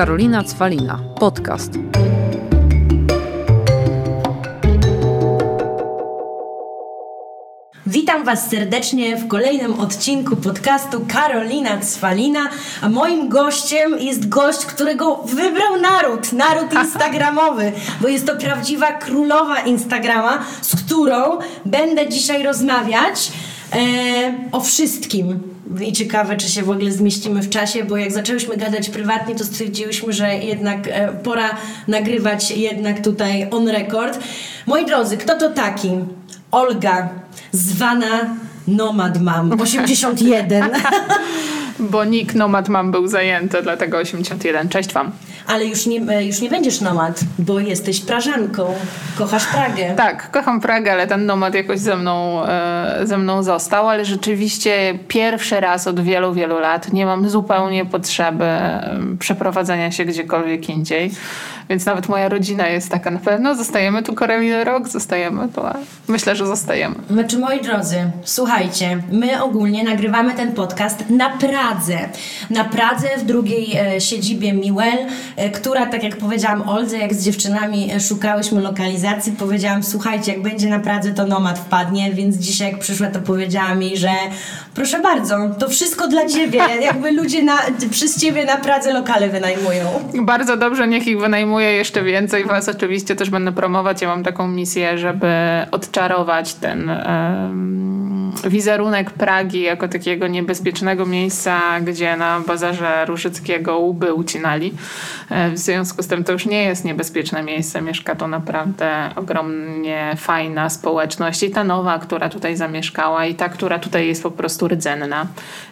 Karolina Cwalina. Podcast. Witam Was serdecznie w kolejnym odcinku podcastu Karolina Cwalina, a moim gościem jest gość, którego wybrał naród, naród instagramowy, bo jest to prawdziwa królowa Instagrama, z którą będę dzisiaj rozmawiać e, o wszystkim. I ciekawe, czy się w ogóle zmieścimy w czasie, bo jak zaczęłyśmy gadać prywatnie, to stwierdziłyśmy, że jednak e, pora nagrywać jednak tutaj on record. Moi drodzy, kto to taki? Olga, zwana Nomad Mam, 81. Bo nick Nomad Mam był zajęty, dlatego 81. Cześć Wam. Ale już nie, już nie będziesz nomad, bo jesteś Prażanką. Kochasz Pragę. Tak, kocham Pragę, ale ten nomad jakoś ze mną, e, ze mną został, ale rzeczywiście pierwszy raz od wielu, wielu lat nie mam zupełnie potrzeby e, przeprowadzenia się gdziekolwiek indziej. Więc nawet moja rodzina jest taka na pewno. Zostajemy tu kolejny rok, zostajemy tu, myślę, że zostajemy. Znaczy, moi drodzy, słuchajcie, my ogólnie nagrywamy ten podcast na Pradze. Na Pradze w drugiej e, siedzibie Miwell, e, która, tak jak powiedziałam Oldze, jak z dziewczynami e, szukałyśmy lokalizacji, powiedziałam, słuchajcie, jak będzie na Pradze, to Nomad wpadnie, więc dzisiaj jak przyszła, to powiedziała mi, że proszę bardzo, to wszystko dla Ciebie, jakby ludzie na, przez Ciebie na Pradze lokale wynajmują. Bardzo dobrze, niech ich wynajmują jeszcze więcej Was oczywiście też będę promować. Ja mam taką misję, żeby odczarować ten um, wizerunek Pragi jako takiego niebezpiecznego miejsca, gdzie na bazarze Różyckiego łby ucinali. E, w związku z tym to już nie jest niebezpieczne miejsce. Mieszka to naprawdę ogromnie fajna społeczność i ta nowa, która tutaj zamieszkała i ta, która tutaj jest po prostu rdzenna.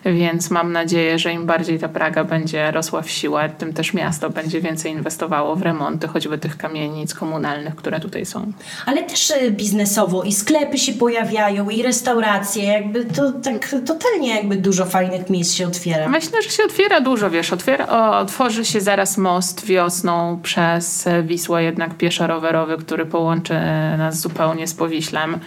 Więc mam nadzieję, że im bardziej ta Praga będzie rosła w siłę, tym też miasto będzie więcej inwestowało w remont remonty choćby tych kamienic komunalnych, które tutaj są. Ale też e, biznesowo i sklepy się pojawiają i restauracje, jakby to tak totalnie jakby dużo fajnych miejsc się otwiera. Myślę, że się otwiera dużo, wiesz, otwiera, otworzy się zaraz most wiosną przez Wisłę jednak pieszo-rowerowy, który połączy nas zupełnie z Powiślem.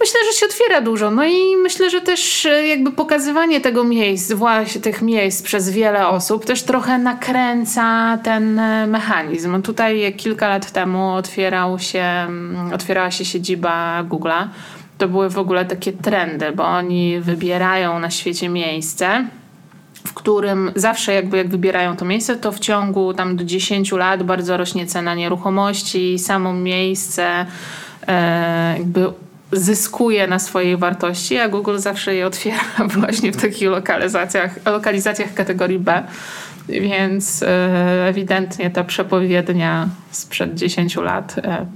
Myślę, że się otwiera dużo. No i myślę, że też e, jakby pokazywanie tego miejsc, właśnie tych miejsc przez wiele osób też trochę nakręca ten e, mechanizm. Tutaj kilka lat temu otwierał się, otwierała się siedziba Google'a. To były w ogóle takie trendy, bo oni wybierają na świecie miejsce, w którym zawsze jakby jak wybierają to miejsce, to w ciągu tam do 10 lat bardzo rośnie cena nieruchomości, samo miejsce e, jakby zyskuje na swojej wartości, a Google zawsze je otwiera właśnie w takich lokalizacjach, lokalizacjach kategorii B. Więc e, ewidentnie ta przepowiednia sprzed 10 lat e,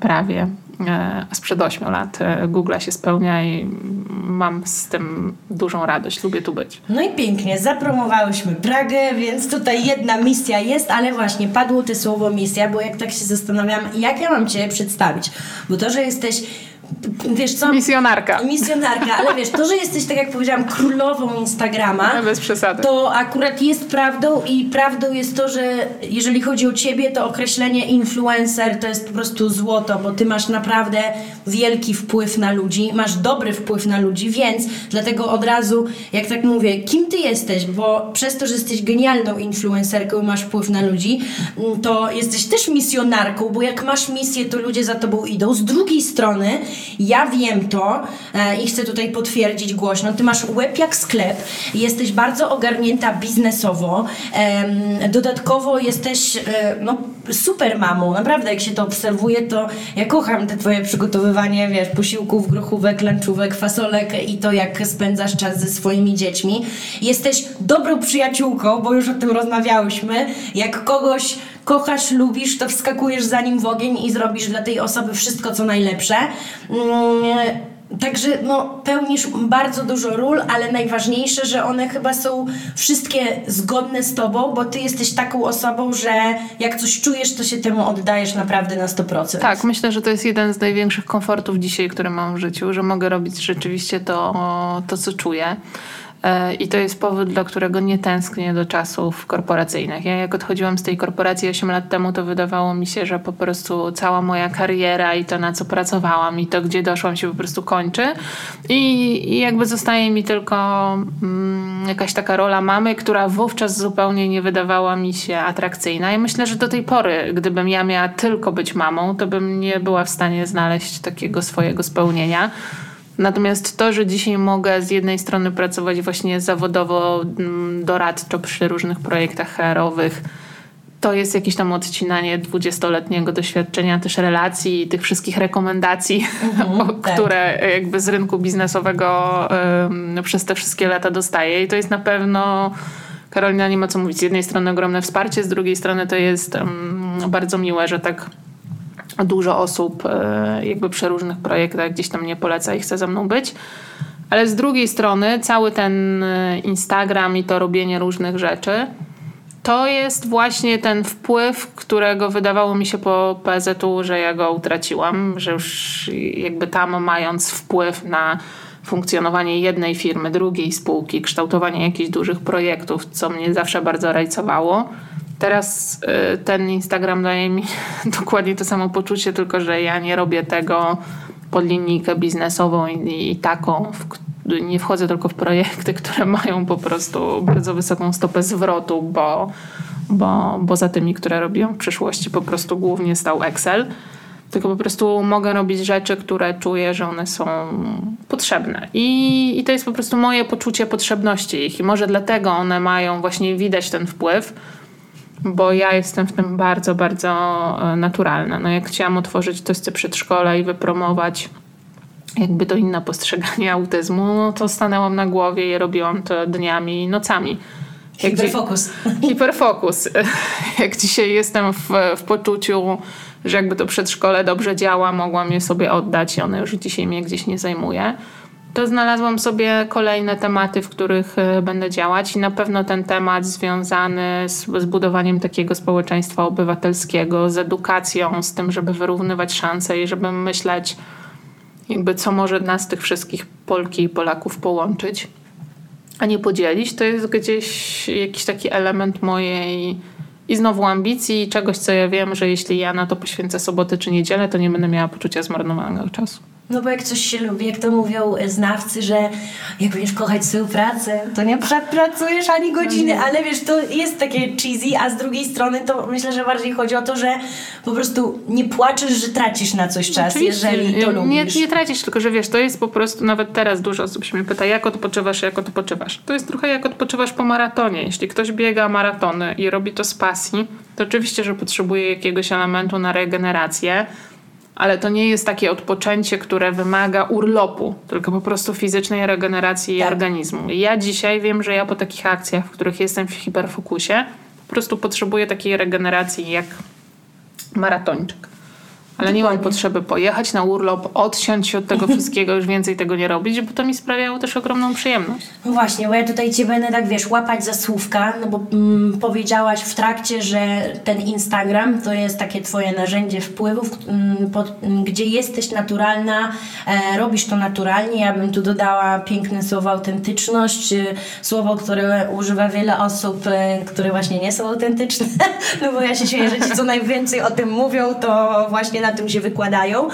prawie, e, sprzed 8 lat Google się spełnia i mam z tym dużą radość. Lubię tu być. No i pięknie, zapromowałyśmy Pragę, więc tutaj jedna misja jest, ale właśnie padło to słowo misja, bo jak tak się zastanawiam, jak ja mam Cię przedstawić? Bo to, że jesteś wiesz co? Misjonarka. Misjonarka, ale wiesz, to, że jesteś, tak jak powiedziałam, królową Instagrama, no, bez przesady. to akurat jest prawdą i prawdą jest to, że jeżeli chodzi o ciebie, to określenie influencer to jest po prostu złoto, bo ty masz naprawdę wielki wpływ na ludzi, masz dobry wpływ na ludzi, więc dlatego od razu, jak tak mówię, kim ty jesteś, bo przez to, że jesteś genialną influencerką i masz wpływ na ludzi, to jesteś też misjonarką, bo jak masz misję, to ludzie za tobą idą. Z drugiej strony, ja wiem to e, i chcę tutaj potwierdzić głośno. Ty masz łeb jak sklep, jesteś bardzo ogarnięta biznesowo, dodatkowo jesteś e, no, super mamą. Naprawdę, jak się to obserwuje, to ja kocham te twoje przygotowywanie, wiesz, posiłków, grochówek, lanczówek, fasolek i to, jak spędzasz czas ze swoimi dziećmi. Jesteś dobrą przyjaciółką, bo już o tym rozmawiałyśmy. Jak kogoś kochasz, lubisz, to wskakujesz za nim w ogień i zrobisz dla tej osoby wszystko, co najlepsze. Mm, także no, pełnisz bardzo dużo ról, ale najważniejsze, że one chyba są wszystkie zgodne z tobą, bo ty jesteś taką osobą, że jak coś czujesz, to się temu oddajesz naprawdę na 100%. Tak, myślę, że to jest jeden z największych komfortów dzisiaj, które mam w życiu, że mogę robić rzeczywiście to, to co czuję. E, I to jest powód, dla którego nie tęsknię do czasów korporacyjnych. Ja jak odchodziłam z tej korporacji 8 lat temu, to wydawało mi się, że po prostu cała moja kariera i to, na co pracowałam i to, gdzie doszłam, się po prostu kończy. I, i jakby zostaje mi tylko mm, jakaś taka rola mamy, która wówczas zupełnie nie wydawała mi się atrakcyjna. I myślę, że do tej pory, gdybym ja miała tylko być mamą, to bym nie była w stanie znaleźć takiego swojego spełnienia. Natomiast to, że dzisiaj mogę z jednej strony pracować właśnie zawodowo, mm, doradczo przy różnych projektach HR-owych, to jest jakieś tam odcinanie dwudziestoletniego doświadczenia, też relacji, tych wszystkich rekomendacji, mhm, tak. które jakby z rynku biznesowego um, przez te wszystkie lata dostaję. I to jest na pewno, Karolina nie ma co mówić, z jednej strony ogromne wsparcie, z drugiej strony to jest um, bardzo miłe, że tak dużo osób e, jakby przy różnych projektach gdzieś tam nie poleca i chce ze mną być. Ale z drugiej strony cały ten e, Instagram i to robienie różnych rzeczy to jest właśnie ten wpływ, którego wydawało mi się po PZU, że ja go utraciłam, że już jakby tam mając wpływ na funkcjonowanie jednej firmy, drugiej spółki, kształtowanie jakichś dużych projektów, co mnie zawsze bardzo rajcowało, Teraz y, ten Instagram daje mi dokładnie to samo poczucie, tylko że ja nie robię tego pod linijkę biznesową i, i taką, w, nie wchodzę tylko w projekty, które mają po prostu bardzo wysoką stopę zwrotu, bo, bo, bo za tymi, które robiłem w przyszłości, po prostu głównie stał Excel. Tylko po prostu mogę robić rzeczy, które czuję, że one są potrzebne. I, I to jest po prostu moje poczucie potrzebności ich. I może dlatego one mają właśnie widać ten wpływ, bo ja jestem w tym bardzo, bardzo e, naturalna. No jak chciałam otworzyć Tosce Przedszkole i wypromować jakby to inne postrzeganie autyzmu, no to stanęłam na głowie i robiłam to dniami i nocami. Jak hiperfokus. Dzi- hiperfokus. Jak dzisiaj jestem w, w poczuciu, że jakby to przedszkole dobrze działa, mogłam je sobie oddać i one już dzisiaj mnie gdzieś nie zajmuje to znalazłam sobie kolejne tematy, w których e, będę działać i na pewno ten temat związany z, z budowaniem takiego społeczeństwa obywatelskiego, z edukacją, z tym, żeby wyrównywać szanse i żeby myśleć, jakby co może nas tych wszystkich Polki i Polaków połączyć, a nie podzielić, to jest gdzieś jakiś taki element mojej i znowu ambicji i czegoś, co ja wiem, że jeśli ja na to poświęcę sobotę czy niedzielę, to nie będę miała poczucia zmarnowanego czasu. No bo jak coś się lubi, jak to mówią znawcy, że jak będziesz kochać swoją pracę, to nie pracujesz ani godziny, no ale wiesz, to jest takie cheesy, a z drugiej strony to myślę, że bardziej chodzi o to, że po prostu nie płaczesz, że tracisz na coś czas, Oczywiście. jeżeli to lubisz. Nie, nie tracisz, tylko że wiesz, to jest po prostu, nawet teraz dużo osób się mnie pyta, jak odpoczywasz, jak odpoczywasz. To jest trochę jak odpoczywasz po maratonie. Jeśli ktoś biega maratony i robi to z pasji, to oczywiście, że potrzebuje jakiegoś elementu na regenerację, ale to nie jest takie odpoczęcie, które wymaga urlopu, tylko po prostu fizycznej regeneracji tak. organizmu. I ja dzisiaj wiem, że ja po takich akcjach, w których jestem w hiperfokusie, po prostu potrzebuję takiej regeneracji jak maratończyk. Ale nie mam potrzeby pojechać na urlop, odsiąść się od tego wszystkiego, już więcej tego nie robić, bo to mi sprawiało też ogromną przyjemność. No właśnie, bo ja tutaj Cię będę tak, wiesz, łapać za słówka, no bo mm, powiedziałaś w trakcie, że ten Instagram to jest takie Twoje narzędzie wpływów, mm, pod, mm, gdzie jesteś naturalna, e, robisz to naturalnie. Ja bym tu dodała piękne słowo autentyczność, e, słowo, które używa wiele osób, e, które właśnie nie są autentyczne, no bo ja się śmieję, że ci co najwięcej o tym mówią, to właśnie na tym się wykładają.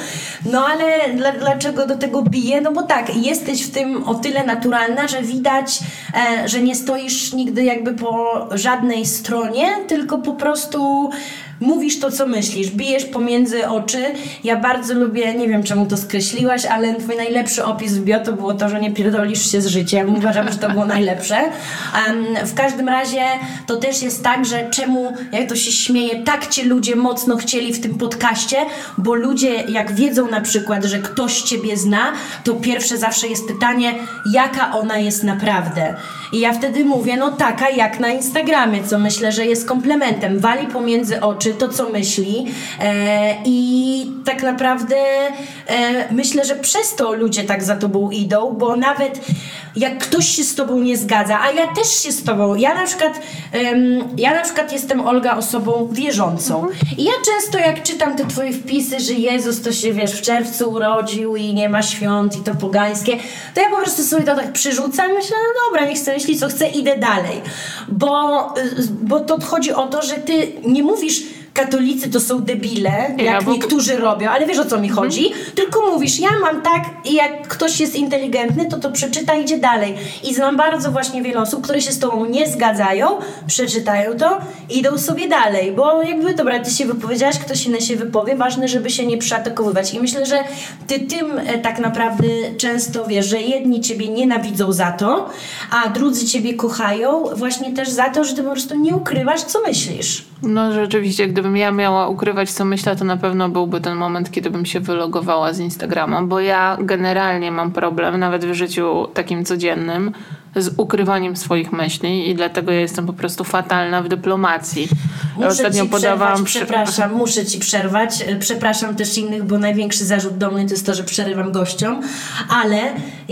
No ale dla, dlaczego do tego bije? No bo tak, jesteś w tym o tyle naturalna, że widać, e, że nie stoisz nigdy jakby po żadnej stronie, tylko po prostu mówisz to, co myślisz, bijesz pomiędzy oczy. Ja bardzo lubię, nie wiem czemu to skreśliłaś, ale twój najlepszy opis w bio to było to, że nie pierdolisz się z życiem. Uważam, że to było najlepsze. Um, w każdym razie to też jest tak, że czemu, jak to się śmieje, tak cię ludzie mocno chcieli w tym podcaście, bo ludzie jak wiedzą na przykład, że ktoś ciebie zna, to pierwsze zawsze jest pytanie, jaka ona jest naprawdę. I ja wtedy mówię, no taka jak na Instagramie, co myślę, że jest komplementem. Wali pomiędzy oczy to, co myśli e, i tak naprawdę e, myślę, że przez to ludzie tak za tobą idą, bo nawet jak ktoś się z tobą nie zgadza, a ja też się z tobą, ja na przykład, um, ja na przykład jestem Olga osobą wierzącą i ja często jak czytam te twoje wpisy, że Jezus to się, wiesz, w czerwcu urodził i nie ma świąt i to pogańskie, to ja po prostu sobie to tak przyrzucam i myślę, no dobra, niech sobie myśli co chce, idę dalej, bo, y, bo to chodzi o to, że ty nie mówisz katolicy to są debile, Ja, jak bo- niektórzy robią, ale wiesz o co mi chodzi? Tylko mówisz, ja mam tak i jak ktoś jest inteligentny, to to przeczyta i idzie dalej. I znam bardzo właśnie wiele osób, które się z tobą nie zgadzają, przeczytają to i idą sobie dalej, bo jakby, dobra, ty się wypowiedziałaś, ktoś inny się wypowie, ważne, żeby się nie przeatakowywać. I myślę, że ty tym e, tak naprawdę często wiesz, że jedni ciebie nienawidzą za to, a drudzy ciebie kochają właśnie też za to, że ty po prostu nie ukrywasz, co myślisz. No rzeczywiście, gdybym ja miała ukrywać, co myślę, to na pewno byłby ten moment, kiedy bym się wylogowała z Instagrama, bo ja generalnie mam problem, nawet w życiu takim codziennym, z ukrywaniem swoich myśli i dlatego ja jestem po prostu fatalna w dyplomacji. Muszę Ostatnio ci podawałam przy- przepraszam, muszę ci przerwać. E, Przepraszam też innych, bo największy zarzut do mnie to jest to, że przerywam gościom, ale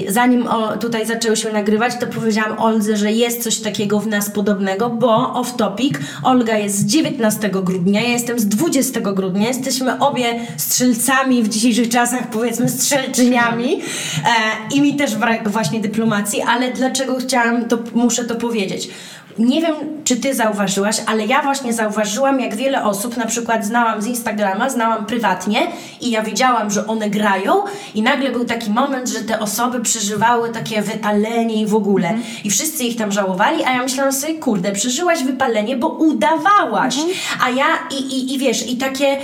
zanim o, tutaj zaczęłyśmy nagrywać, to powiedziałam Oldze, że jest coś takiego w nas podobnego, bo off topic, Olga jest z 19 grudnia, ja jestem z 20 grudnia, jesteśmy obie strzelcami w dzisiejszych czasach, powiedzmy strzelczyniami e, i mi też brak właśnie dyplomacji, ale dlaczego chciałam, to muszę to powiedzieć. Nie wiem, czy ty zauważyłaś, ale ja właśnie zauważyłam, jak wiele osób, na przykład znałam z Instagrama, znałam prywatnie i ja wiedziałam, że one grają i nagle był taki moment, że te osoby przeżywały takie wypalenie i w ogóle. I wszyscy ich tam żałowali, a ja myślałam sobie, kurde, przeżyłaś wypalenie, bo udawałaś. A ja i, i, i wiesz, i takie,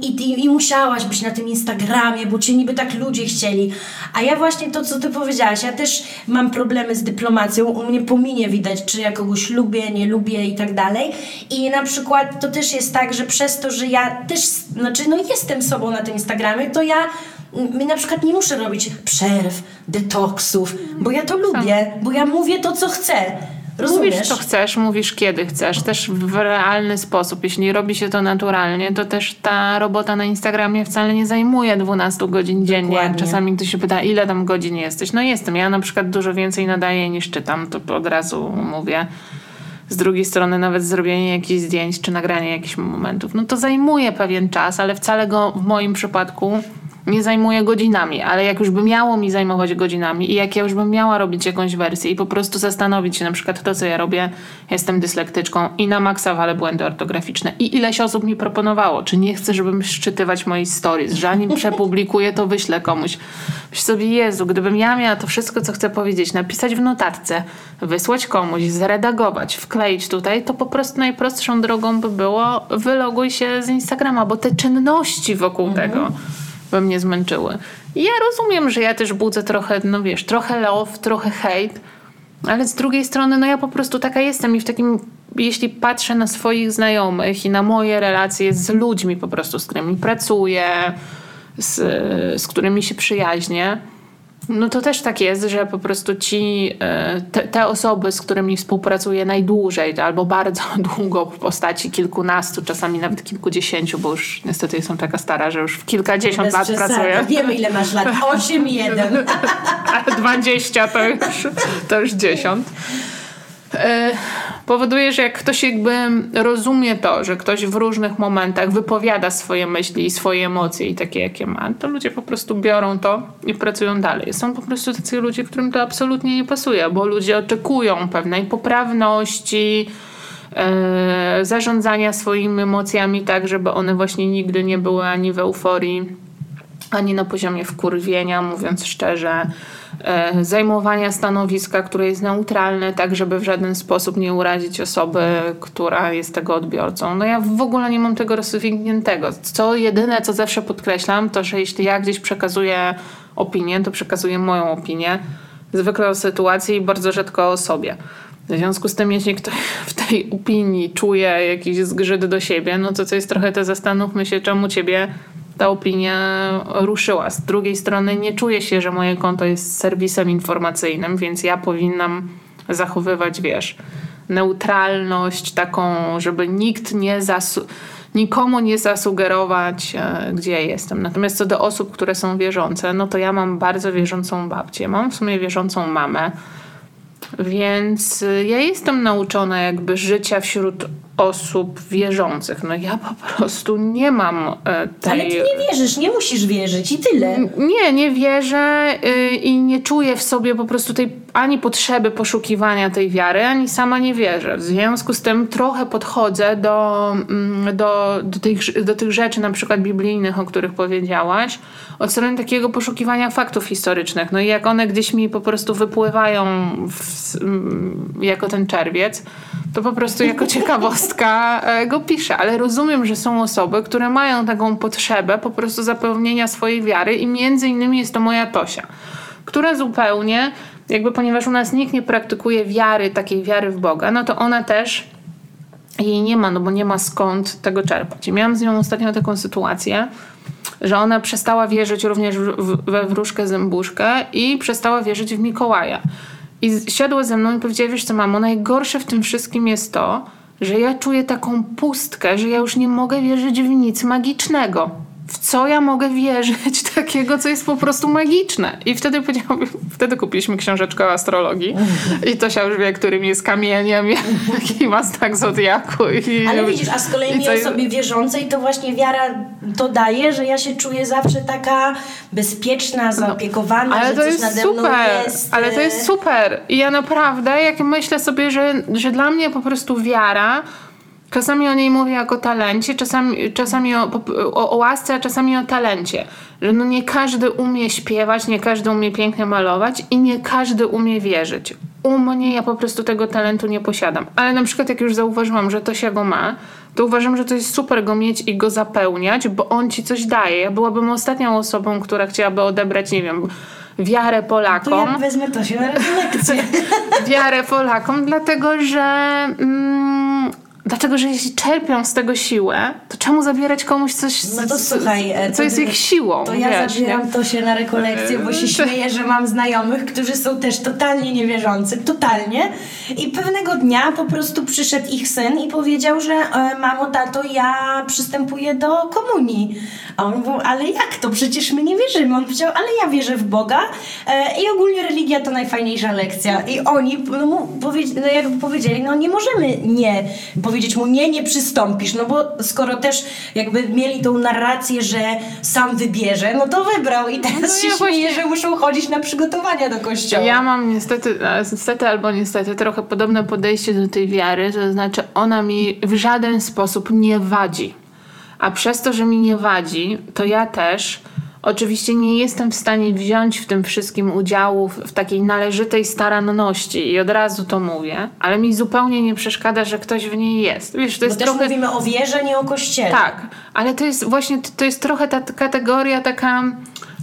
i, i musiałaś być na tym Instagramie, bo cię niby tak ludzie chcieli. A ja właśnie to, co ty powiedziałaś, ja też mam problemy z dyplomacją, u mnie po minie widać, czy ja kogoś lubię, nie lubię i tak dalej. I na przykład to też jest tak, że przez to, że ja też, znaczy no jestem sobą na tym Instagramie, to ja mm, na przykład nie muszę robić przerw, detoksów, bo ja to lubię, bo ja mówię to, co chcę. Rozumiesz? Mówisz, co chcesz, mówisz, kiedy chcesz, też w realny sposób. Jeśli robi się to naturalnie, to też ta robota na Instagramie wcale nie zajmuje 12 godzin dziennie. Dokładnie. czasami ktoś się pyta, ile tam godzin jesteś? No jestem. Ja na przykład dużo więcej nadaję niż czytam, to od razu mówię. Z drugiej strony nawet zrobienie jakichś zdjęć czy nagranie jakichś momentów, no to zajmuje pewien czas, ale wcale go w moim przypadku nie zajmuje godzinami, ale jak już by miało mi zajmować godzinami i jak ja już bym miała robić jakąś wersję i po prostu zastanowić się na przykład to, co ja robię, jestem dyslektyczką i na maksa wale błędy ortograficzne. I ileś osób mi proponowało, czy nie chcę, żebym szczytywać moich stories, że zanim przepublikuję, to wyślę komuś. Myślę sobie, Jezu, gdybym ja miała to wszystko, co chcę powiedzieć, napisać w notatce, wysłać komuś, zredagować, wkleić tutaj, to po prostu najprostszą drogą by było wyloguj się z Instagrama, bo te czynności wokół tego by mnie zmęczyły. I ja rozumiem, że ja też budzę trochę, no wiesz, trochę love, trochę hate, ale z drugiej strony, no ja po prostu taka jestem i w takim, jeśli patrzę na swoich znajomych i na moje relacje z ludźmi po prostu, z którymi pracuję, z, z którymi się przyjaźnię, no to też tak jest, że po prostu ci, e, te, te osoby, z którymi współpracuję najdłużej, albo bardzo długo w postaci kilkunastu, czasami nawet kilkudziesięciu, bo już niestety jestem taka stara, że już w kilkadziesiąt Bez lat przesady. pracuję. Wiemy, ile masz lat. 8 i 1. A 20 to już, to już 10. Powoduje, że jak ktoś jakby rozumie to, że ktoś w różnych momentach wypowiada swoje myśli i swoje emocje i takie jakie ma, to ludzie po prostu biorą to i pracują dalej. Są po prostu tacy ludzie, którym to absolutnie nie pasuje, bo ludzie oczekują pewnej poprawności, e, zarządzania swoimi emocjami tak, żeby one właśnie nigdy nie były ani w euforii, ani na poziomie wkurwienia, mówiąc szczerze, zajmowania stanowiska, które jest neutralne, tak żeby w żaden sposób nie urazić osoby, która jest tego odbiorcą. No ja w ogóle nie mam tego rozwiniętego. Co jedyne, co zawsze podkreślam, to że jeśli ja gdzieś przekazuję opinię, to przekazuję moją opinię, zwykle o sytuacji i bardzo rzadko o sobie. W związku z tym, jeśli ktoś w tej opinii czuje jakiś zgrzyt do siebie, no to to jest trochę to zastanówmy się, czemu ciebie ta opinia ruszyła. Z drugiej strony nie czuję się, że moje konto jest serwisem informacyjnym, więc ja powinnam zachowywać, wiesz, neutralność taką, żeby nikt nie zasu- nikomu nie zasugerować, e, gdzie ja jestem. Natomiast co do osób, które są wierzące, no to ja mam bardzo wierzącą babcię. Mam w sumie wierzącą mamę. Więc y, ja jestem nauczona jakby życia wśród osób wierzących. No ja po prostu nie mam e, tej... Ale ty nie wierzysz, nie musisz wierzyć i tyle. Nie, nie wierzę y, i nie czuję w sobie po prostu tej ani potrzeby poszukiwania tej wiary, ani sama nie wierzę. W związku z tym trochę podchodzę do, mm, do, do, tych, do tych rzeczy, na przykład biblijnych, o których powiedziałaś, od strony takiego poszukiwania faktów historycznych. No i jak one gdzieś mi po prostu wypływają w, mm, jako ten czerwiec, to po prostu jako ciekawostka e, go piszę. Ale rozumiem, że są osoby, które mają taką potrzebę po prostu zapewnienia swojej wiary i między innymi jest to moja Tosia, która zupełnie, jakby ponieważ u nas nikt nie praktykuje wiary, takiej wiary w Boga, no to ona też jej nie ma, no bo nie ma skąd tego czerpać. I miałam z nią ostatnio taką sytuację, że ona przestała wierzyć również we wróżkę zębuszkę i przestała wierzyć w Mikołaja. I siadła ze mną i powiedziała, wiesz co mamo, najgorsze w tym wszystkim jest to, że ja czuję taką pustkę, że ja już nie mogę wierzyć w nic magicznego w co ja mogę wierzyć takiego, co jest po prostu magiczne. I wtedy wtedy kupiliśmy książeczkę o astrologii i to się już wie, którym jest kamieniem, jaki ma znak zodiaku. I, Ale widzisz, a z kolei mi osobie wierzącej to właśnie wiara to daje, że ja się czuję zawsze taka bezpieczna, no, zaopiekowana, no, ale że to jest nade super, jest. Ale to jest super. I ja naprawdę, jak myślę sobie, że, że dla mnie po prostu wiara Czasami o niej mówię jako talencie, czasami, czasami o, o, o łasce, a czasami o talencie. Że no nie każdy umie śpiewać, nie każdy umie pięknie malować i nie każdy umie wierzyć. U mnie ja po prostu tego talentu nie posiadam. Ale na przykład jak już zauważyłam, że to się go ma, to uważam, że to jest super go mieć i go zapełniać, bo on ci coś daje. Ja byłabym ostatnią osobą, która chciałaby odebrać, nie wiem, wiarę Polakom. To ja wezmę to się na refleksję. wiarę Polakom, dlatego że... Mm, Dlatego, że jeśli czerpią z tego siłę, to czemu zabierać komuś coś, no to słuchaj, e, co jest ich siłą? To ja wiesz, zabieram nie? to się na rekolekcję, bo się śmieję, że mam znajomych, którzy są też totalnie niewierzący, totalnie. I pewnego dnia po prostu przyszedł ich syn i powiedział, że e, mamo, tato, ja przystępuję do komunii. A on mówił, ale jak to? Przecież my nie wierzymy. On powiedział, ale ja wierzę w Boga e, i ogólnie religia to najfajniejsza lekcja. I oni no, powie- no, jakby powiedzieli, no nie możemy nie powiedzieć mu, nie, nie przystąpisz, no bo skoro też jakby mieli tą narrację, że sam wybierze, no to wybrał i teraz no się ja śmieje, właśnie... że muszą chodzić na przygotowania do kościoła. Ja mam niestety, niestety albo niestety trochę podobne podejście do tej wiary, to znaczy ona mi w żaden sposób nie wadzi. A przez to, że mi nie wadzi, to ja też oczywiście nie jestem w stanie wziąć w tym wszystkim udziału w, takiej należytej staranności i od razu to mówię, ale mi zupełnie nie przeszkadza, że ktoś w niej jest. Wiesz, to jest Bo trochę... mówimy o wierze, nie o kościele. Tak, ale to jest właśnie, to jest trochę ta kategoria taka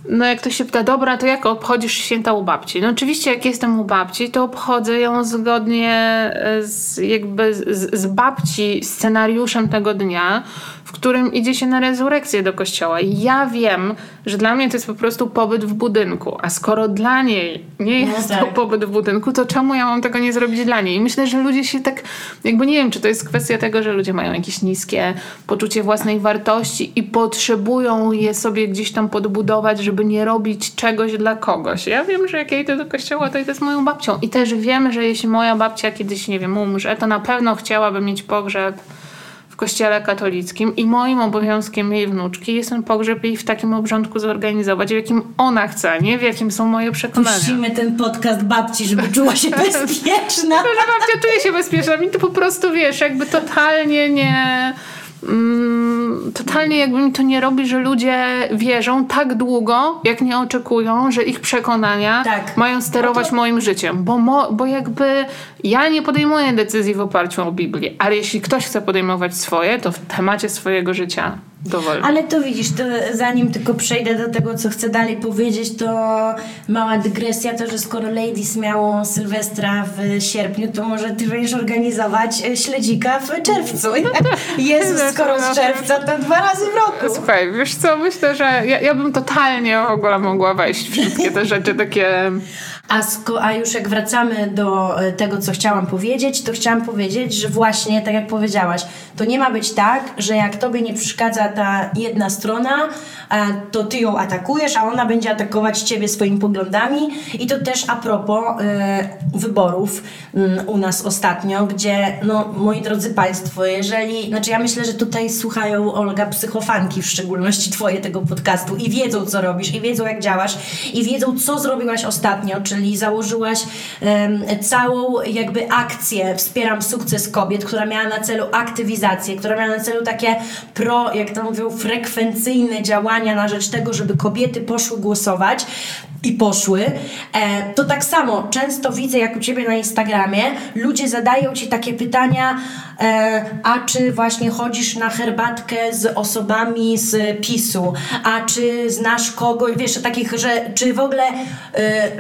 no jak to się pyta, dobra, to jak obchodzisz święta u babci? No oczywiście jak jestem u babci, to obchodzę ją zgodnie e, z, jakby z, z babci scenariuszem tego dnia, w którym idzie się na rezurekcję do kościoła. I ja wiem, że dla mnie to jest po prostu pobyt w budynku, a skoro dla niej nie no jest no tak. to pobyt w budynku, to czemu ja mam tego nie zrobić dla niej? I myślę, że ludzie się tak, jakby nie wiem, czy to jest kwestia tego, że ludzie mają jakieś niskie poczucie własnej wartości i potrzebują je sobie gdzieś tam podbudować, żeby nie robić czegoś dla kogoś. Ja wiem, że jak ja idę do kościoła, to idę z moją babcią. I też wiem, że jeśli moja babcia kiedyś, nie wiem, umrze, to na pewno chciałaby mieć pogrzeb kościele katolickim i moim obowiązkiem jej wnuczki jest ten pogrzeb jej w takim obrządku zorganizować, w jakim ona chce, nie w jakim są moje przekonania. Puścimy ten podcast babci, żeby czuła się bezpieczna. że babcia czuje się bezpieczna. Mi to po prostu, wiesz, jakby totalnie nie totalnie jakby mi to nie robi, że ludzie wierzą tak długo, jak nie oczekują, że ich przekonania tak. mają sterować no to... moim życiem. Bo, mo, bo jakby ja nie podejmuję decyzji w oparciu o Biblię, ale jeśli ktoś chce podejmować swoje, to w temacie swojego życia dowolnie. Ale to widzisz, to zanim tylko przejdę do tego, co chcę dalej powiedzieć, to mała dygresja, to, że skoro Ladies miało Sylwestra w sierpniu, to może ty będziesz organizować e, śledzika w czerwcu. Jezus, skoro z czerwca, to dwa razy w roku. Słuchaj, wiesz co, myślę, że ja, ja bym totalnie w ogóle mogła wejść w wszystkie te rzeczy takie A, a już jak wracamy do e, tego, co chciałam powiedzieć, to chciałam powiedzieć, że właśnie, tak jak powiedziałaś, to nie ma być tak, że jak tobie nie przeszkadza ta jedna strona, to ty ją atakujesz, a ona będzie atakować ciebie swoimi poglądami. I to też a propos e, wyborów mm, u nas ostatnio, gdzie, no, moi drodzy Państwo, jeżeli, znaczy ja myślę, że tutaj słuchają Olga psychofanki, w szczególności twoje tego podcastu i wiedzą, co robisz, i wiedzą, jak działasz, i wiedzą, co zrobiłaś ostatnio, czyli założyłaś um, całą jakby akcję Wspieram Sukces Kobiet, która miała na celu aktywizację, która miała na celu takie pro, jak to mówią, frekwencyjne działania na rzecz tego, żeby kobiety poszły głosować i poszły, e, to tak samo często widzę, jak u Ciebie na Instagramie, ludzie zadają Ci takie pytania, e, a czy właśnie chodzisz na herbatkę z osobami z PiSu, a czy znasz kogoś, wiesz, takich, że czy w ogóle e,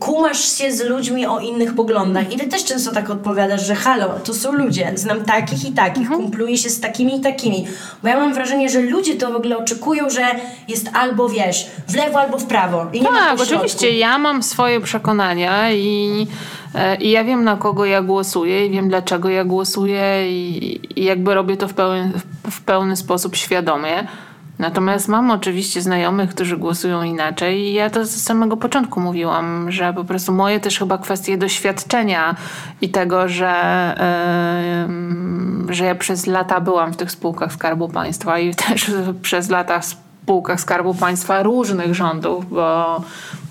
kumasz się z ludźmi o innych poglądach. I ty też często tak odpowiadasz, że halo, to są ludzie, znam takich i takich, mhm. kumpluję się z takimi i takimi. Bo ja mam wrażenie, że ludzie to w ogóle oczekują, że jest albo, wiesz, w lewo albo w prawo. I nie tak, oczywiście, ja mam swoje przekonania i e, i ja wiem, na kogo ja głosuję, i wiem, dlaczego ja głosuję, i, i jakby robię to w pełny, w pełny sposób świadomie. Natomiast mam oczywiście znajomych, którzy głosują inaczej i ja to z samego początku mówiłam, że po prostu moje też chyba kwestie doświadczenia i tego, że, yy, że ja przez lata byłam w tych spółkach Skarbu Państwa i też przez lata spółkach Skarbu Państwa różnych rządów, bo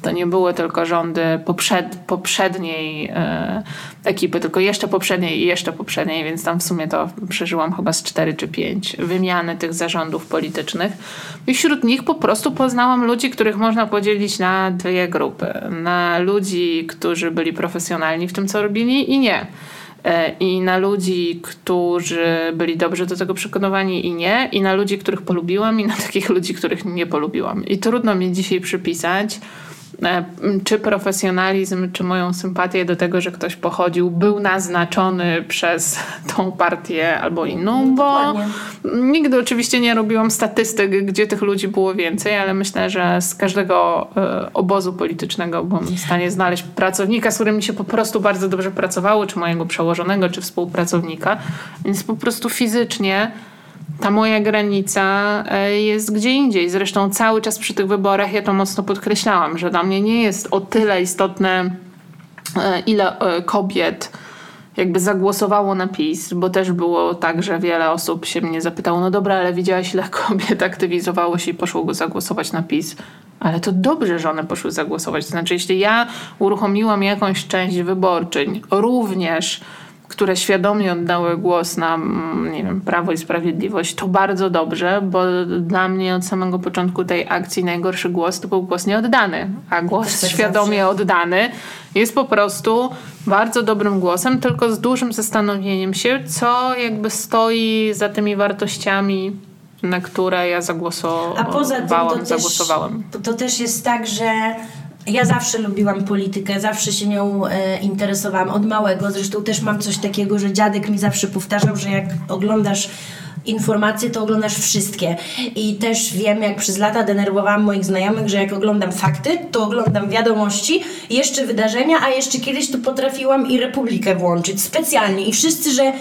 to nie były tylko rządy poprzed, poprzedniej e, ekipy, tylko jeszcze poprzedniej i jeszcze poprzedniej, więc tam w sumie to przeżyłam chyba z cztery czy pięć wymiany tych zarządów politycznych. I wśród nich po prostu poznałam ludzi, których można podzielić na dwie grupy. Na ludzi, którzy byli profesjonalni w tym, co robili i nie. E, i na ludzi, którzy byli dobrze do tego przekonywani i nie, i na ludzi, których polubiłam, i na takich ludzi, których nie polubiłam. I trudno mi dzisiaj przypisać, czy profesjonalizm, czy moją sympatię do tego, że ktoś pochodził, był naznaczony przez tą partię albo inną, no, bo nigdy oczywiście nie robiłam statystyk, gdzie tych ludzi było więcej, ale myślę, że z każdego e, obozu politycznego byłem w stanie znaleźć pracownika, z którym mi się po prostu bardzo dobrze pracowało, czy mojego przełożonego, czy współpracownika, więc po prostu fizycznie ta moja granica e, jest gdzie indziej. Zresztą cały czas przy tych wyborach ja to mocno podkreślałam, że dla mnie nie jest o tyle istotne, e, ile e, kobiet jakby zagłosowało na PiS, bo też było tak, że wiele osób się mnie zapytało, no dobra, ale widziałaś ile kobiet aktywizowało się i poszło zagłosować na PiS. Ale to dobrze, że one poszły zagłosować. To znaczy, jeśli ja uruchomiłam jakąś część wyborczyń, również które świadomie oddały głos na mm, nie wiem, Prawo i Sprawiedliwość, to bardzo dobrze, bo dla mnie od samego początku tej akcji najgorszy głos to był głos nieoddany, a głos tak świadomie zawsze. oddany jest po prostu bardzo dobrym głosem, tylko z dużym zastanowieniem się, co jakby stoi za tymi wartościami na które ja zagłosowałam, A poza tym to. Też, to też jest tak, że ja zawsze lubiłam politykę, zawsze się nią e, interesowałam od małego. Zresztą też mam coś takiego, że dziadek mi zawsze powtarzał, że jak oglądasz informacje, to oglądasz wszystkie. I też wiem, jak przez lata denerwowałam moich znajomych, że jak oglądam fakty, to oglądam wiadomości, jeszcze wydarzenia, a jeszcze kiedyś tu potrafiłam i Republikę włączyć specjalnie. I wszyscy, że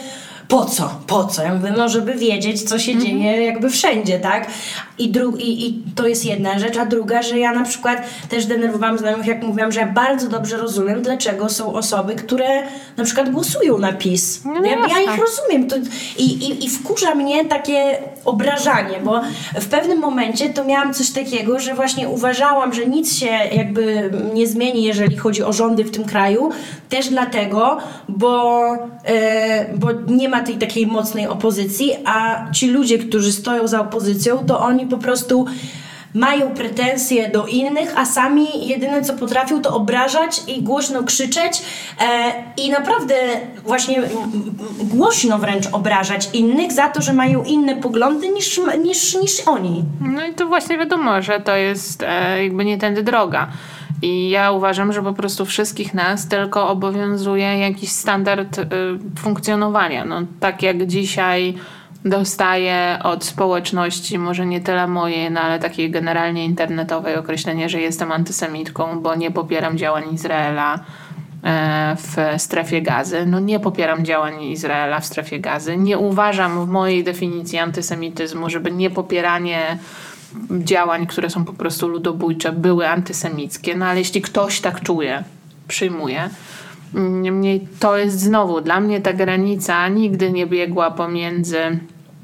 po co? Po co? Ja mówię, no żeby wiedzieć, co się mhm. dzieje jakby wszędzie, tak? I, dru- i, I to jest jedna rzecz, a druga, że ja na przykład też denerwowałam znajomych, jak mówiłam, że ja bardzo dobrze rozumiem, dlaczego są osoby, które na przykład głosują na PiS. No, ja, ja, ich rozumiem. To, i, i, I wkurza mnie takie obrażanie, bo w pewnym momencie to miałam coś takiego, że właśnie uważałam, że nic się jakby nie zmieni, jeżeli chodzi o rządy w tym kraju, też dlatego, bo, e, bo nie ma tej takiej mocnej opozycji, a ci ludzie, którzy stoją za opozycją, to oni po prostu mają pretensje do innych, a sami jedyne co potrafią to obrażać i głośno krzyczeć e, i naprawdę właśnie głośno wręcz obrażać innych za to, że mają inne poglądy niż, niż, niż oni. No i to właśnie wiadomo, że to jest e, jakby nie tędy droga. I ja uważam, że po prostu wszystkich nas tylko obowiązuje jakiś standard y, funkcjonowania. No, tak jak dzisiaj dostaję od społeczności, może nie tyle mojej, no ale takiej generalnie internetowej określenie, że jestem antysemitką, bo nie popieram działań Izraela e, w strefie gazy. No nie popieram działań Izraela w strefie gazy. Nie uważam w mojej definicji antysemityzmu, żeby niepopieranie działań, które są po prostu ludobójcze, były antysemickie. No ale jeśli ktoś tak czuje, przyjmuje, Niemniej to jest znowu, dla mnie ta granica nigdy nie biegła pomiędzy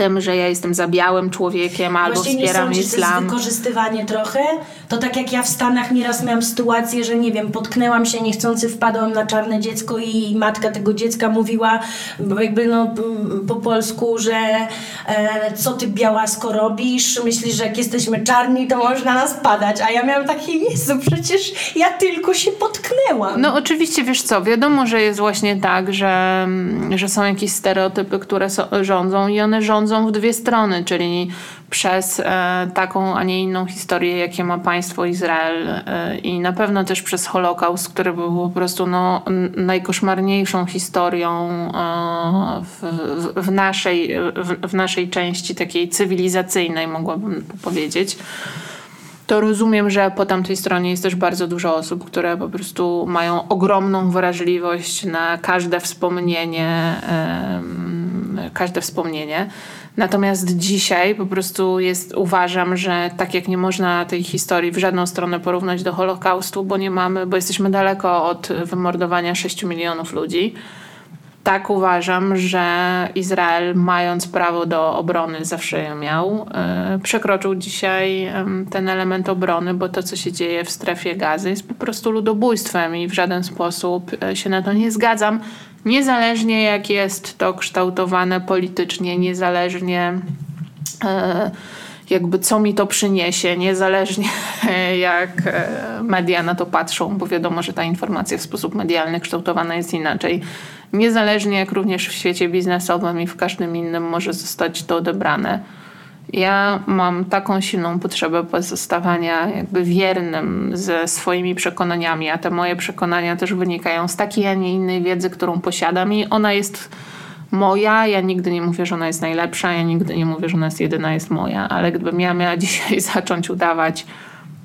tym, że ja jestem za białym człowiekiem albo Właśnie wspieram nie sądzisz, islam. To jest wykorzystywanie trochę? To tak jak ja w Stanach nieraz miałam sytuację, że nie wiem, potknęłam się niechcący, wpadłam na czarne dziecko i matka tego dziecka mówiła jakby no po polsku, że e, co ty białasko robisz? Myślisz, że jak jesteśmy czarni, to można nas padać. A ja miałam takie, Jezu, przecież ja tylko się potknęłam. No oczywiście, wiesz co, wiadomo, że jest właśnie tak, że, że są jakieś stereotypy, które so, rządzą i one rządzą w dwie strony, czyli przez e, taką, a nie inną historię, jakie ma państwo Izrael e, i na pewno też przez Holokaust, który był po prostu no, najkoszmarniejszą historią e, w, w, w, naszej, w, w naszej części takiej cywilizacyjnej, mogłabym powiedzieć to rozumiem, że po tamtej stronie jest też bardzo dużo osób, które po prostu mają ogromną wrażliwość na każde wspomnienie, każde wspomnienie. Natomiast dzisiaj po prostu jest, uważam, że tak jak nie można tej historii w żadną stronę porównać do Holokaustu, bo nie mamy, bo jesteśmy daleko od wymordowania 6 milionów ludzi. Tak uważam, że Izrael, mając prawo do obrony, zawsze je miał, yy, przekroczył dzisiaj ten element obrony, bo to, co się dzieje w strefie gazy, jest po prostu ludobójstwem i w żaden sposób yy, się na to nie zgadzam. Niezależnie jak jest to kształtowane politycznie, niezależnie e, jakby co mi to przyniesie, niezależnie jak e, media na to patrzą, bo wiadomo, że ta informacja w sposób medialny kształtowana jest inaczej. Niezależnie jak również w świecie biznesowym i w każdym innym może zostać to odebrane ja mam taką silną potrzebę pozostawania jakby wiernym ze swoimi przekonaniami, a te moje przekonania też wynikają z takiej, a nie innej wiedzy, którą posiadam i ona jest moja. Ja nigdy nie mówię, że ona jest najlepsza, ja nigdy nie mówię, że ona jest jedyna, jest moja, ale gdybym ja miała dzisiaj zacząć udawać,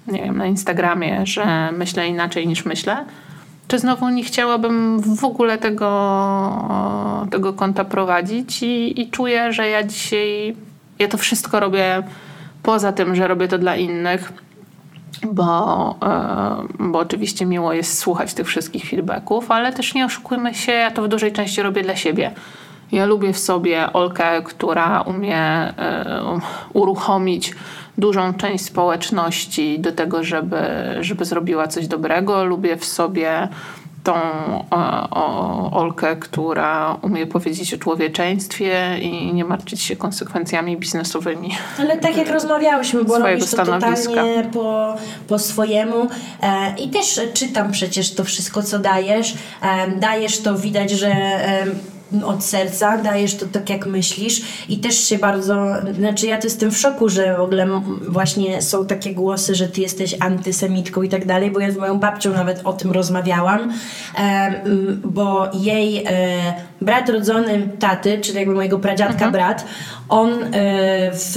nie wiem, na Instagramie, że myślę inaczej niż myślę, czy znowu nie chciałabym w ogóle tego, tego konta prowadzić i, i czuję, że ja dzisiaj ja to wszystko robię poza tym, że robię to dla innych, bo, e, bo oczywiście miło jest słuchać tych wszystkich feedbacków, ale też nie oszukujmy się, ja to w dużej części robię dla siebie. Ja lubię w sobie Olkę, która umie e, uruchomić dużą część społeczności do tego, żeby, żeby zrobiła coś dobrego. Lubię w sobie tą o, o, Olkę, która umie powiedzieć o człowieczeństwie i nie martwić się konsekwencjami biznesowymi. Ale tak jak rozmawiałyśmy, bo robisz to totalnie po, po swojemu e, i też czytam przecież to wszystko, co dajesz. E, dajesz to, widać, że e, od serca, dajesz to tak jak myślisz. I też się bardzo, znaczy ja to jestem w szoku, że w ogóle właśnie są takie głosy, że ty jesteś antysemitką i tak dalej, bo ja z moją babcią nawet o tym rozmawiałam, bo jej e, brat rodzony taty, czyli jakby mojego pradziadka mhm. brat, on e, w,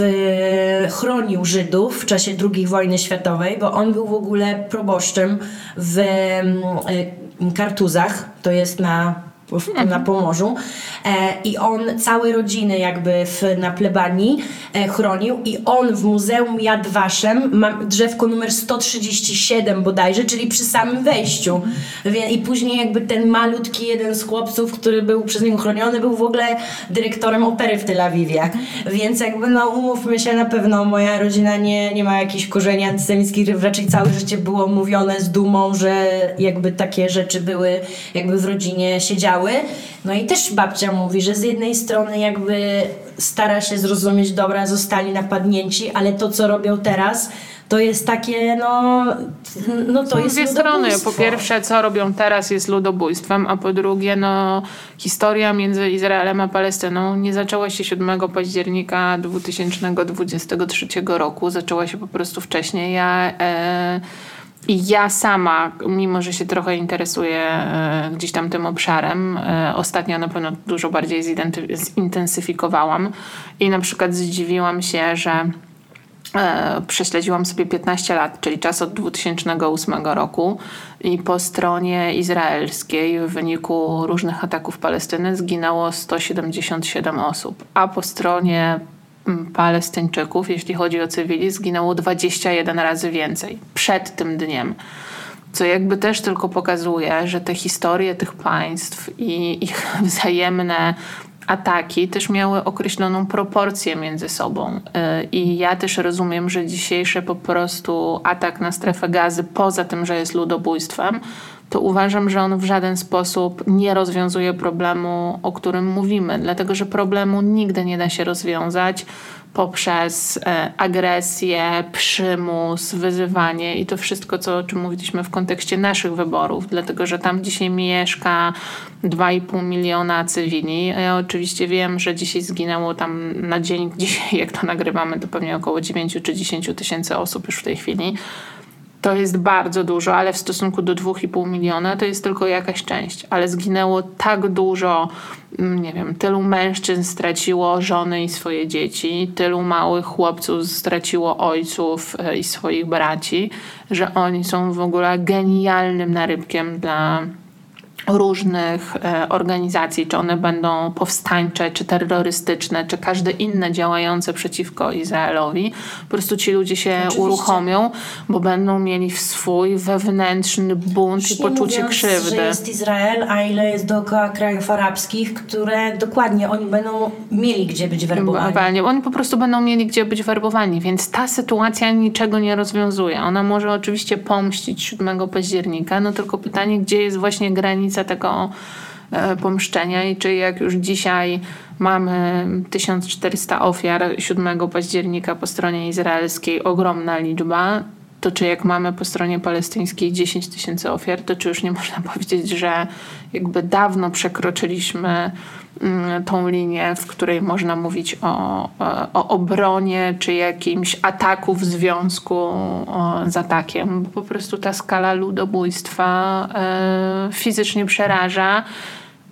chronił Żydów w czasie II wojny światowej, bo on był w ogóle proboszczem w e, Kartuzach, to jest na na Pomorzu. E, i on całe rodziny jakby w, na plebanii e, chronił. I on w Muzeum Yad Vashem ma drzewko numer 137 bodajże, czyli przy samym wejściu. I później jakby ten malutki jeden z chłopców, który był przez niego chroniony, był w ogóle dyrektorem opery w Tel Awiwie, więc jakby no umówmy się, na pewno moja rodzina nie, nie ma jakichś korzeni antysemickich, raczej całe życie było mówione z dumą, że jakby takie rzeczy były jakby w rodzinie się no i też babcia mówi, że z jednej strony jakby stara się zrozumieć, dobra, zostali napadnięci, ale to, co robią teraz, to jest takie, no, no to Są jest dwie strony. Po pierwsze, co robią teraz jest ludobójstwem, a po drugie, no, historia między Izraelem a Palestyną nie zaczęła się 7 października 2023 roku, zaczęła się po prostu wcześniej. Ja... E, I ja sama, mimo że się trochę interesuję e, gdzieś tam tym obszarem, e, ostatnio na pewno dużo bardziej zintensyfikowałam. I na przykład zdziwiłam się, że e, prześledziłam sobie 15 lat, czyli czas od 2008 roku. I po stronie izraelskiej w wyniku różnych ataków Palestyny zginęło 177 osób, a po stronie Palestyńczyków, jeśli chodzi o cywili, zginęło 21 razy więcej przed tym dniem. Co jakby też tylko pokazuje, że te historie tych państw i ich wzajemne ataki też miały określoną proporcję między sobą. Y, I ja też rozumiem, że dzisiejszy po prostu atak na strefę gazy, poza tym, że jest ludobójstwem, to uważam, że on w żaden sposób nie rozwiązuje problemu, o którym mówimy, dlatego że problemu nigdy nie da się rozwiązać poprzez e, agresję, przymus, wyzywanie i to wszystko, co, o czym mówiliśmy w kontekście naszych wyborów, dlatego że tam dzisiaj mieszka 2,5 miliona cywili. Ja oczywiście wiem, że dzisiaj zginęło tam na dzień, dzisiaj jak to nagrywamy, to pewnie około 9 czy 10 tysięcy osób już w tej chwili to jest bardzo dużo, ale w stosunku do 2,5 miliona to jest tylko jakaś część. Ale zginęło tak dużo, mm, nie wiem, tylu mężczyzn straciło żony i swoje dzieci, tylu małych chłopców straciło ojców e, i swoich braci, że oni są w ogóle genialnym narybkiem dla różnych e, organizacji, czy one będą powstańcze, czy terrorystyczne, czy każde inne działające przeciwko Izraelowi. Po prostu ci ludzie się Oczywiście. uruchomią, bo będą mieli swój wewnętrzny bunt i poczucie mówiąc, krzywdy. że jest Izrael, a ile jest dookoła krajów arabskich, które dokładnie oni będą mieli gdzie być werbowani. Oni po prostu będą mieli gdzie być werbowani, więc ta sytuacja niczego nie rozwiązuje. Ona może oczywiście pomścić 7 października, no tylko pytanie, gdzie jest właśnie granica granica tego e, pomszczenia i czy jak już dzisiaj mamy 1400 ofiar 7 października po stronie izraelskiej, ogromna liczba, to czy jak mamy po stronie palestyńskiej 10 tysięcy ofiar, to czy już nie można powiedzieć, że jakby dawno przekroczyliśmy tą linię, w której można mówić o, o obronie czy jakimś ataku w związku z atakiem. Bo po prostu ta skala ludobójstwa e, fizycznie przeraża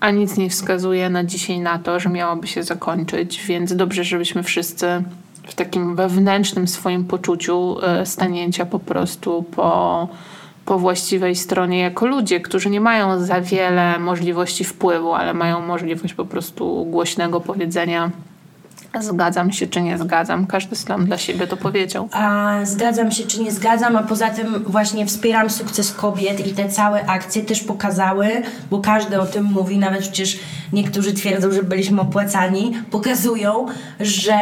a nic nie wskazuje na dzisiaj na to, że miałaby się zakończyć, więc dobrze, żebyśmy wszyscy w takim wewnętrznym swoim poczuciu e, stanięcia po prostu po, po właściwej stronie jako ludzie, którzy nie mają za wiele możliwości wpływu, ale mają możliwość po prostu głośnego powiedzenia Zgadzam się czy nie zgadzam. Każdy slam dla siebie to powiedział. A zgadzam się czy nie zgadzam, a poza tym właśnie wspieram sukces kobiet i te całe akcje też pokazały, bo każdy o tym mówi, nawet przecież niektórzy twierdzą, że byliśmy opłacani, pokazują, że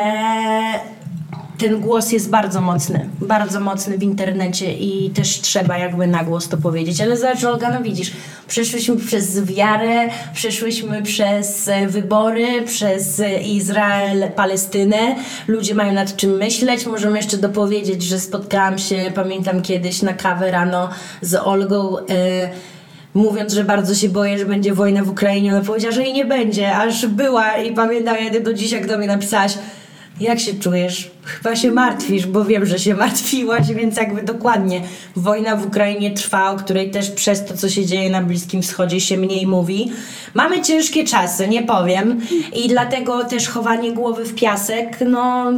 ten głos jest bardzo mocny, bardzo mocny w internecie i też trzeba jakby na głos to powiedzieć. Ale zobacz Olga, no widzisz, przeszłyśmy przez wiarę, przeszłyśmy przez e, wybory, przez e, Izrael, Palestynę. Ludzie mają nad czym myśleć. Możemy jeszcze dopowiedzieć, że spotkałam się, pamiętam kiedyś na kawę rano z Olgą. Yy, mówiąc, że bardzo się boję, że będzie wojna w Ukrainie. Ona powiedziała, że jej nie będzie, aż była i pamiętam, jak do dzisiaj, jak do mnie napisałaś, jak się czujesz? Chyba się martwisz, bo wiem, że się martwiłaś, więc jakby dokładnie wojna w Ukrainie trwa, o której też przez to, co się dzieje na Bliskim Wschodzie się mniej mówi. Mamy ciężkie czasy, nie powiem i dlatego też chowanie głowy w piasek, no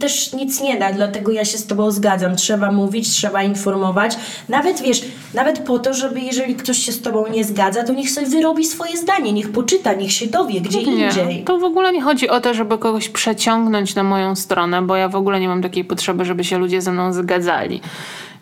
też nic nie da, dlatego ja się z tobą zgadzam. Trzeba mówić, trzeba informować, nawet wiesz, nawet po to, żeby jeżeli ktoś się z tobą nie zgadza, to niech sobie wyrobi swoje zdanie, niech poczyta, niech się dowie gdzie nie, indziej. To w ogóle nie chodzi o to, żeby kogoś przeciągnąć na moją stronę, bo ja w ogóle nie mam takiej potrzeby, żeby się ludzie ze mną zgadzali.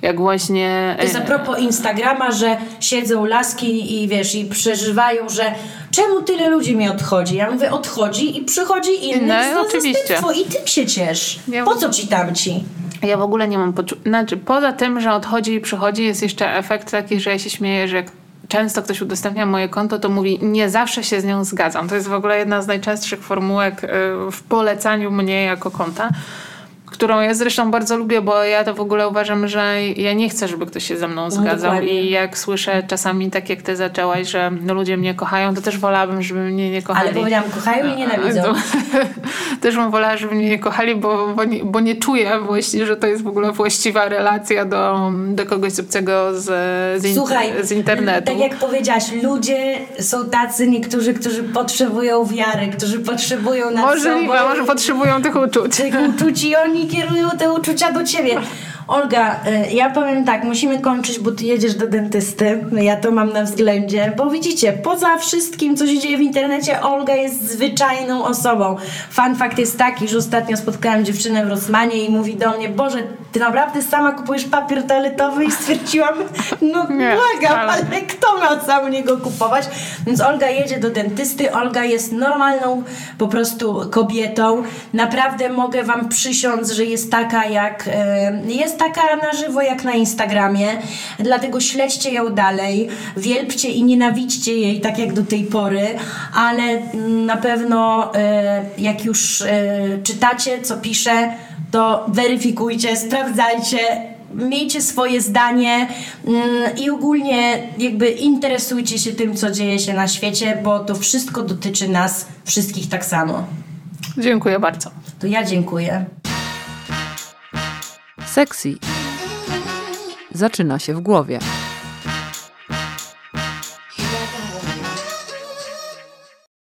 Jak właśnie. To jest a propos Instagrama, że siedzą laski i wiesz, i przeżywają, że czemu tyle ludzi mi odchodzi? Ja mówię, odchodzi i przychodzi inny no, oczywiście. i tym się ciesz. Ja... Po co ci tamci? Ja w ogóle nie mam poczucia. Znaczy, poza tym, że odchodzi i przychodzi, jest jeszcze efekt taki, że ja się śmieję, że jak często ktoś udostępnia moje konto, to mówi nie zawsze się z nią zgadzam. To jest w ogóle jedna z najczęstszych formułek y, w polecaniu mnie jako konta. Którą ja zresztą bardzo lubię, bo ja to w ogóle uważam, że ja nie chcę, żeby ktoś się ze mną zgadzał. dokładnie. I jak słyszę czasami tak, jak ty zaczęłaś, że no, ludzie mnie kochają, to też wolałabym, żeby mnie nie kochali. Ale powiedziałam, kochają i nienawidzą. To, też bym wolała, żeby mnie nie kochali, bo, bo, nie, bo nie czuję właściwie, że to jest w ogóle właściwa relacja do, do kogoś obcego z, z, in, Słuchaj, z internetu. tak jak powiedziałaś, ludzie są tacy niektórzy, którzy potrzebują wiary, którzy potrzebują nad Możliwe, sobą może potrzebują tych uczuć. tych uczuć i oni kierują te uczucia do ciebie. Olga, y, ja powiem tak, musimy kończyć, bo ty jedziesz do dentysty. Ja to mam na względzie, bo widzicie, poza wszystkim, co się dzieje w internecie, Olga jest zwyczajną osobą. Fun fact jest taki, że ostatnio spotkałam dziewczynę w Rosmanie i mówi do mnie, Boże, ty naprawdę sama kupujesz papier toaletowy? I stwierdziłam, no Nie, błagam, wcale. ale kto miał sam niego kupować? Więc Olga jedzie do dentysty, Olga jest normalną po prostu kobietą. Naprawdę mogę wam przysiąc, że jest taka jak jest taka na żywo jak na Instagramie. Dlatego śledźcie ją dalej, wielbcie i nienawidźcie jej tak jak do tej pory, ale na pewno e, jak już e, czytacie, co pisze, to weryfikujcie, sprawdzajcie, miejcie swoje zdanie mm, i ogólnie jakby interesujcie się tym, co dzieje się na świecie, bo to wszystko dotyczy nas wszystkich tak samo. Dziękuję bardzo. To ja dziękuję. Sexy zaczyna się w głowie.